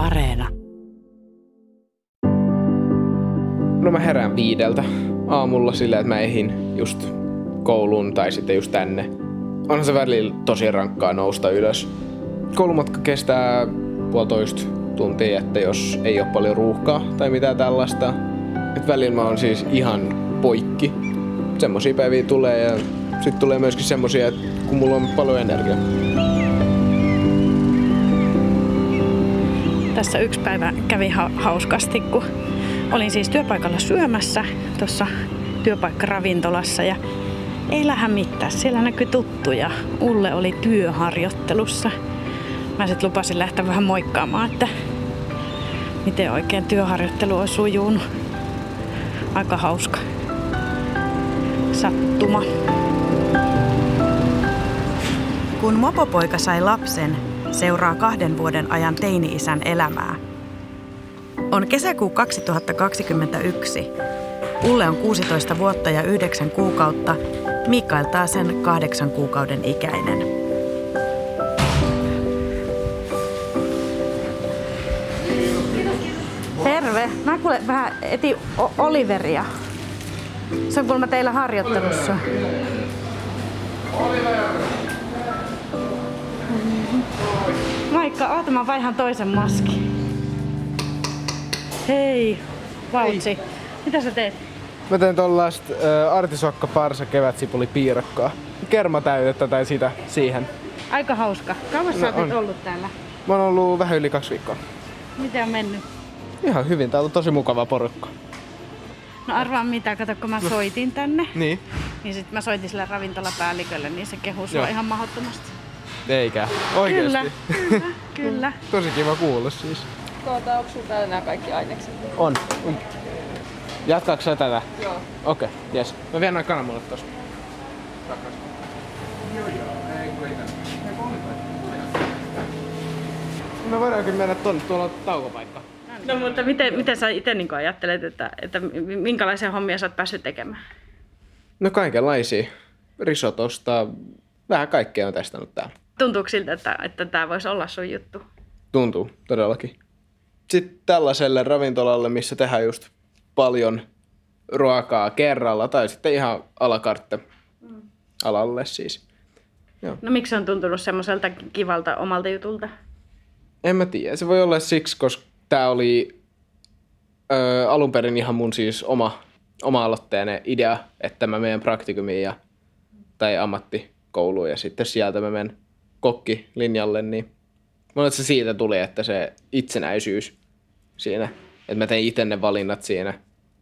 Areena. No mä herään viideltä aamulla silleen, että mä ehin just kouluun tai sitten just tänne. Onhan se välillä tosi rankkaa nousta ylös. Koulumatka kestää puolitoista tuntia, että jos ei ole paljon ruuhkaa tai mitään tällaista. Et välillä mä oon siis ihan poikki. Semmosia päiviä tulee ja sitten tulee myöskin semmosia, että kun mulla on paljon energiaa. Tässä yksi päivä kävi ha- hauskasti, kun olin siis työpaikalla syömässä tuossa työpaikkaravintolassa ja ei lähde mitään. Siellä näkyi tuttuja. Ulle oli työharjoittelussa. Mä sitten lupasin lähteä vähän moikkaamaan, että miten oikein työharjoittelu on sujunut. Aika hauska sattuma. Kun mopopoika sai lapsen, seuraa kahden vuoden ajan teini-isän elämää. On kesäkuu 2021. Ulle on 16 vuotta ja 9 kuukautta, Mikael taas sen 8 kuukauden ikäinen. Terve. Mä kuule vähän eti o- Oliveria. Se on kuulemma teillä harjoittelussa. Moikka, oota mä vaihan toisen maskin. Hei, Vautsi. Mitä sä teet? Mä teen tollaista äh, artisokka parsa kevätsipuli piirakkaa. Kermatäytettä tai sitä siihen. Aika hauska. Kauas No sä oot ollut täällä? Mä oon ollut vähän yli kaksi viikkoa. Miten on mennyt? Ihan hyvin, täällä on tosi mukava porukka. No arvaa mitä, kato kun mä soitin tänne, Niin? niin sit mä soitin sille ravintolapäällikölle, niin se kehui sua Joo. ihan mahdottomasti. Eikä. Oikeesti. Kyllä, kyllä, kyllä. Tosi kiva kuulla siis. Tuota, onko sulla täällä nämä kaikki ainekset? On. Jatkaatko sä tätä? Joo. Okei, okay, jes. Mä vien noin kananmunat. Takas. Joo joo, ei kun ei. Me voidaan kyllä mennä tonne, tuolla on taukopaikka. No mutta miten, miten sä itse niin ajattelet, että, että minkälaisia hommia sä oot päässyt tekemään? No kaikenlaisia. Risotosta, vähän kaikkea on testannut täällä. Tuntuuko siltä, että, että tämä voisi olla sun juttu? Tuntuu, todellakin. Sitten tällaiselle ravintolalle, missä tehdään just paljon ruokaa kerralla, tai sitten ihan alakartte alalle siis. No miksi on tuntunut semmoiselta kivalta omalta jutulta? En mä tiedä. Se voi olla siksi, koska tämä oli ö, alun perin ihan mun siis oma, oma-aloitteinen idea, että mä menen praktikumiin ja, tai ammattikouluun ja sitten sieltä mä menen kokkilinjalle, niin mä että se siitä tuli, että se itsenäisyys siinä, että mä tein itse ne valinnat siinä.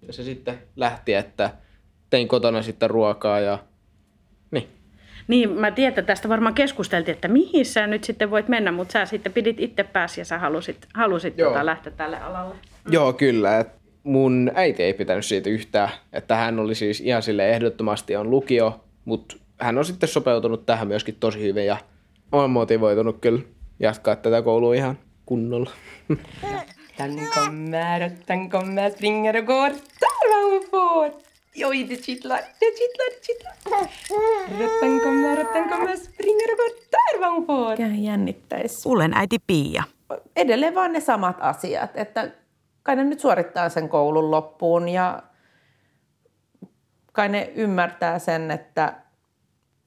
Ja se sitten lähti, että tein kotona sitten ruokaa ja niin. Niin, mä tiedän, että tästä varmaan keskusteltiin, että mihin sä nyt sitten voit mennä, mutta sä sitten pidit itse pääsi ja sä halusit, halusit Joo. tota lähteä tälle alalle. Joo, kyllä. Et mun äiti ei pitänyt siitä yhtään, että hän oli siis ihan sille ehdottomasti on lukio, mutta hän on sitten sopeutunut tähän myöskin tosi hyvin ja on motivoitunut kyllä jatkaa tätä koulua ihan kunnolla. Den kommer och den kommer, springer och går. Där var hon får! Oj, det kittlar, det kittlar, det kittlar. Rutten kommer, rutten kommer, springer och går. Där var hon får! Mikä jännittäisi. Ullen äiti Pia. Edelleen vaan ne samat asiat, että kai ne nyt suorittaa sen koulun loppuun ja kai ne ymmärtää sen, että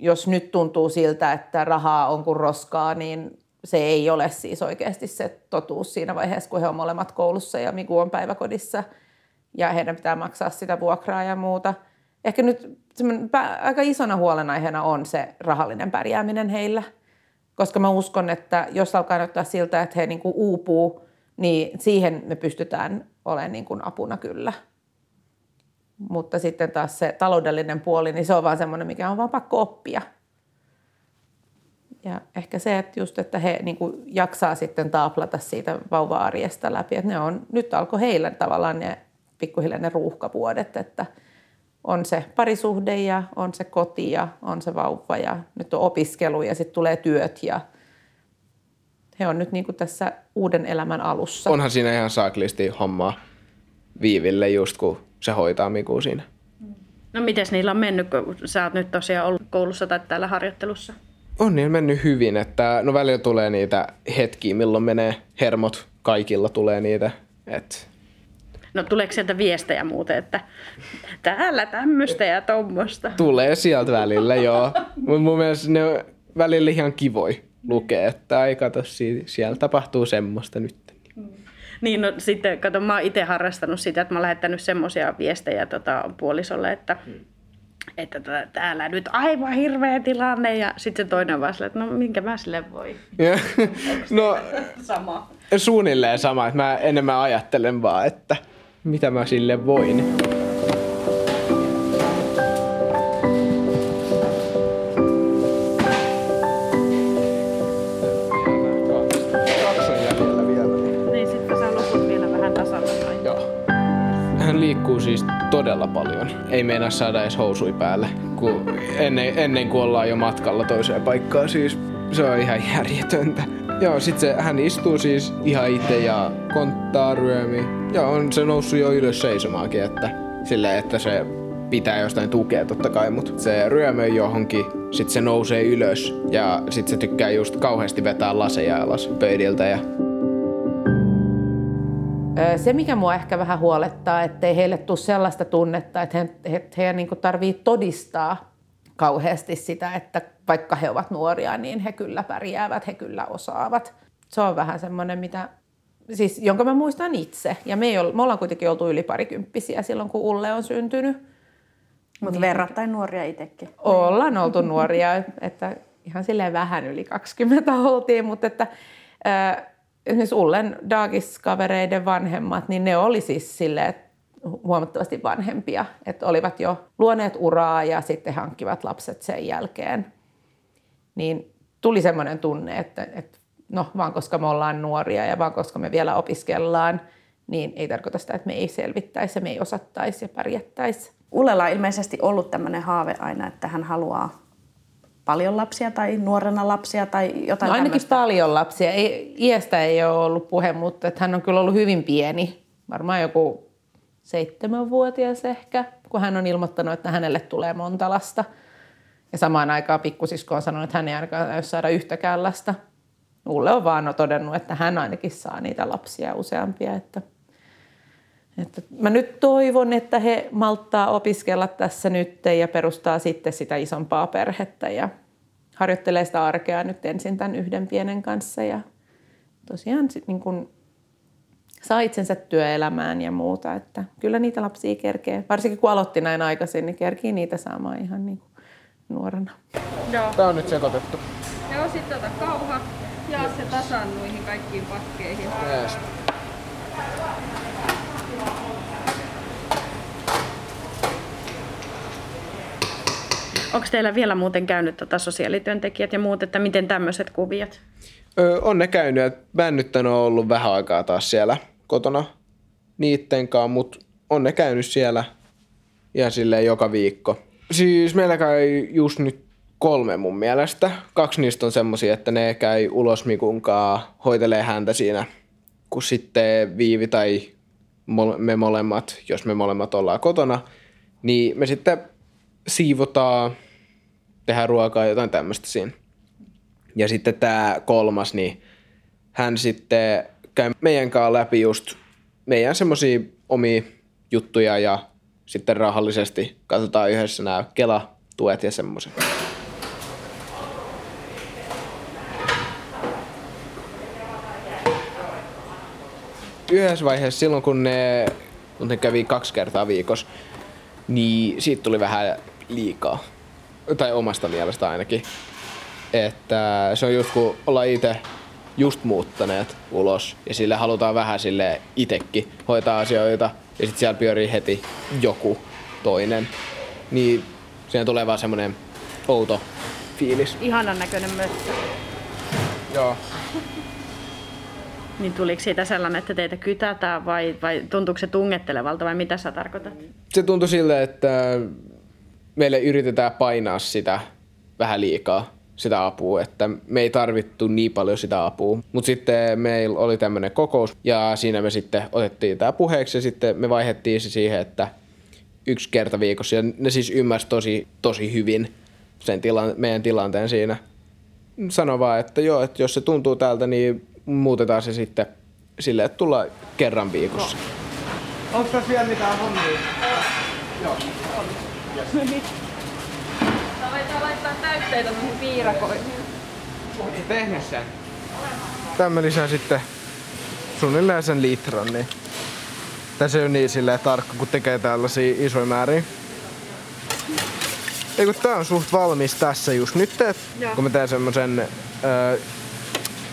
jos nyt tuntuu siltä, että rahaa on kuin roskaa, niin se ei ole siis oikeasti se totuus siinä vaiheessa, kun he on molemmat koulussa ja Miku on päiväkodissa ja heidän pitää maksaa sitä vuokraa ja muuta. Ehkä nyt aika isona huolenaiheena on se rahallinen pärjääminen heillä, koska mä uskon, että jos alkaa näyttää siltä, että he niin kuin uupuu, niin siihen me pystytään olemaan niin kuin apuna kyllä. Mutta sitten taas se taloudellinen puoli, niin se on vaan semmoinen, mikä on vaan pakko oppia. Ja ehkä se, että just, että he niin kuin jaksaa sitten taaplata siitä vauva-arjesta läpi. Että ne on, nyt alkoi heillä tavallaan ne pikkuhiljaa ne ruuhkavuodet, että on se parisuhde ja on se koti ja on se vauva ja nyt on opiskelu ja sitten tulee työt ja he on nyt niin kuin tässä uuden elämän alussa. Onhan siinä ihan saaklisti hommaa Viiville just kun se hoitaa Miku siinä. No mites niillä on mennyt, kun sä oot nyt tosiaan ollut koulussa tai täällä harjoittelussa? On niin mennyt hyvin, että no välillä tulee niitä hetkiä, milloin menee hermot kaikilla tulee niitä. Et No tuleeko sieltä viestejä muuten, että täällä tämmöistä ja tommosta? tulee sieltä välillä, joo. Mutta mun mielestä ne on välillä ihan kivoi lukea, että ei kato, si- siellä tapahtuu semmoista nyt. Niin, no sitten, kato, mä oon itse harrastanut sitä, että mä oon lähettänyt semmoisia viestejä tota, puolisolle, että, että tota, täällä nyt aivan hirveä tilanne, ja sitten se toinen vaan silleen, että no minkä mä sille voi. No Sama. suunnilleen sama, että mä enemmän ajattelen vaan, että mitä mä sille voin. Todella paljon. Ei meinaa saada edes housui päälle, kun ennen, ennen kuin ollaan jo matkalla toiseen paikkaan. Siis se on ihan järjetöntä. Joo, sit se, hän istuu siis ihan itse ja konttaa ryömi. Ja on se noussut jo ylös seisomaakin, että silleen, että se pitää jostain tukea totta kai, mutta se ryömöi johonkin, sit se nousee ylös ja sit se tykkää just kauheasti vetää laseja alas pöydiltä ja Se, mikä mua ehkä vähän huolettaa, ettei heille tule sellaista tunnetta, että he, he, he niin tarvii todistaa kauheasti sitä, että vaikka he ovat nuoria, niin he kyllä pärjäävät, he kyllä osaavat. Se on vähän semmoinen, mitä, siis, jonka mä muistan itse. Ja me, ei ole, me ollaan kuitenkin oltu yli parikymppisiä silloin, kun Ulle on syntynyt. Mutta niin. verrattain nuoria itsekin. Ollaan oltu nuoria, että ihan silleen vähän yli 20 oltiin, mutta että äh, esimerkiksi Ullen Daagis-kavereiden vanhemmat, niin ne oli siis silleen huomattavasti vanhempia, että olivat jo luoneet uraa ja sitten hankkivat lapset sen jälkeen. Niin tuli semmoinen tunne, että, että no vaan koska me ollaan nuoria ja vaan koska me vielä opiskellaan, niin ei tarkoita sitä, että me ei selvittäisi ja me ei osattaisi ja pärjättäisi. Ullella on ilmeisesti ollut tämmöinen haave aina, että hän haluaa paljon lapsia tai nuorena lapsia tai jotain No ainakin tämmöistä. paljon lapsia. Ei, iästä ei ole ollut puhe, mutta että hän on kyllä ollut hyvin pieni. Varmaan joku seitsemänvuotias ehkä, kun hän on ilmoittanut, että hänelle tulee monta lasta. Ja samaan aikaan pikkusisko on sanonut, että hän ei ainakaan saada yhtäkään lasta. Ulle on vaan todennut, että hän ainakin saa niitä lapsia useampia. Että, että mä nyt toivon, että he malttaa opiskella tässä nyt ja perustaa sitten sitä isompaa perhettä ja harjoittelee sitä arkea nyt ensin tämän yhden pienen kanssa ja tosiaan sit niin kun saa itsensä työelämään ja muuta. Että kyllä niitä lapsia kerkee, varsinkin kun aloitti näin aikaisin, niin kerkii niitä saamaan ihan niin kuin nuorena. Joo. Tää on nyt sekoitettu. Joo, sitten ota kauha, jaa se tasan noihin kaikkiin pakkeihin. Yes. Onko teillä vielä muuten käynyt tota sosiaalityöntekijät ja muut, että miten tämmöiset kuviot? Öö, on ne käynyt, mä nyt ole ollut vähän aikaa taas siellä kotona niittenkaan, mutta on ne käynyt siellä ihan silleen joka viikko. Siis meillä käy just nyt kolme mun mielestä. Kaksi niistä on semmosia, että ne käy ulos Mikunkaa, hoitelee häntä siinä, kun sitten Viivi tai me molemmat, jos me molemmat ollaan kotona, niin me sitten siivotaan, tehdään ruokaa, jotain tämmöistä siinä. Ja sitten tämä kolmas, niin hän sitten käy meidän kanssa läpi just meidän semmoisia omia juttuja ja sitten rahallisesti katsotaan yhdessä nämä Kela-tuet ja semmoiset. Yhdessä vaiheessa silloin, kun ne, kun ne kävi kaksi kertaa viikossa, niin siitä tuli vähän liikaa. Tai omasta mielestä ainakin. Että se on just kun ollaan itse just muuttaneet ulos ja sille halutaan vähän sille itekin hoitaa asioita ja sitten siellä pyörii heti joku toinen. Niin siihen tulee vaan semmonen outo fiilis. Ihanan näköinen mössö. Joo. Niin tuliko siitä sellainen, että teitä kytätään vai, vai tuntuuko se tungettelevalta vai mitä sä tarkoitat? Se tuntui siltä, että meille yritetään painaa sitä vähän liikaa, sitä apua, että me ei tarvittu niin paljon sitä apua. Mutta sitten meillä oli tämmöinen kokous ja siinä me sitten otettiin tämä puheeksi ja sitten me vaihdettiin se siihen, että yksi kerta viikossa ja ne siis ymmärsi tosi, tosi hyvin sen tilan, meidän tilanteen siinä. Sano vaan, että joo, että jos se tuntuu tältä, niin muutetaan se sitten silleen, että tullaan kerran viikossa. Onko tässä vielä mitään hommia? Aletaan laittaa täytteitä noihin piirakoihin. Oletko tehnyt sen? Tämä lisää sitten suunnilleen sen litran, niin tässä ei ole niin silleen tarkka, kun tekee tällaisia isoja määriä. Ei kun tää on suht valmis tässä just nyt, et, Joo. kun mä teen semmosen öö,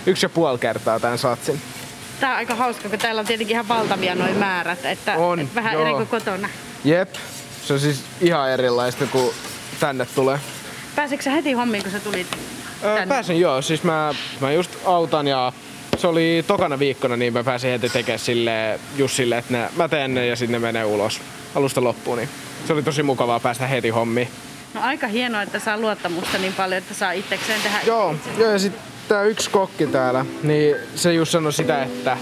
yksi ja puoli kertaa tämän satsin. Tää on aika hauska, kun täällä on tietenkin ihan valtavia noin määrät, että On, että vähän joo. eri kuin kotona. Jep, se on siis ihan erilaista, kun tänne tulee. Pääsitkö sä heti hommiin, kun sä tulit Öö, tänne? pääsin joo, siis mä, mä just autan ja se oli tokana viikkona, niin mä pääsin heti tekemään sille, just silleen, että ne, mä teen ne ja sitten ne menee ulos alusta loppuun. Niin se oli tosi mukavaa päästä heti hommiin. No aika hienoa, että saa luottamusta niin paljon, että saa itsekseen tehdä Joo, joo ja sitten tää yksi kokki täällä, niin se just sanoi sitä, että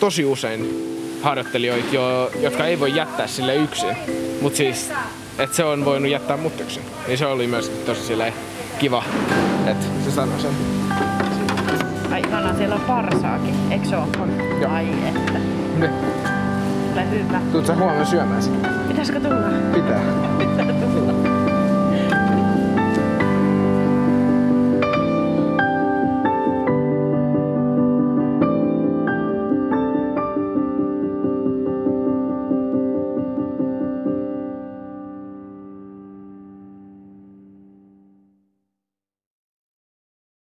tosi usein harjoittelijoita, jo, jotka ei voi jättää sille yksin, mutta siis, että se on voinut jättää mut yksin. Niin se oli myös tosi silleen kiva, että se sanoi sen. Ai ihanaa, siellä on parsaakin, eikö se ole? Joo. Ai että. Nyt, Ole hyvä. tuut sä huomenna syömään sitä? Pitäisikö tulla?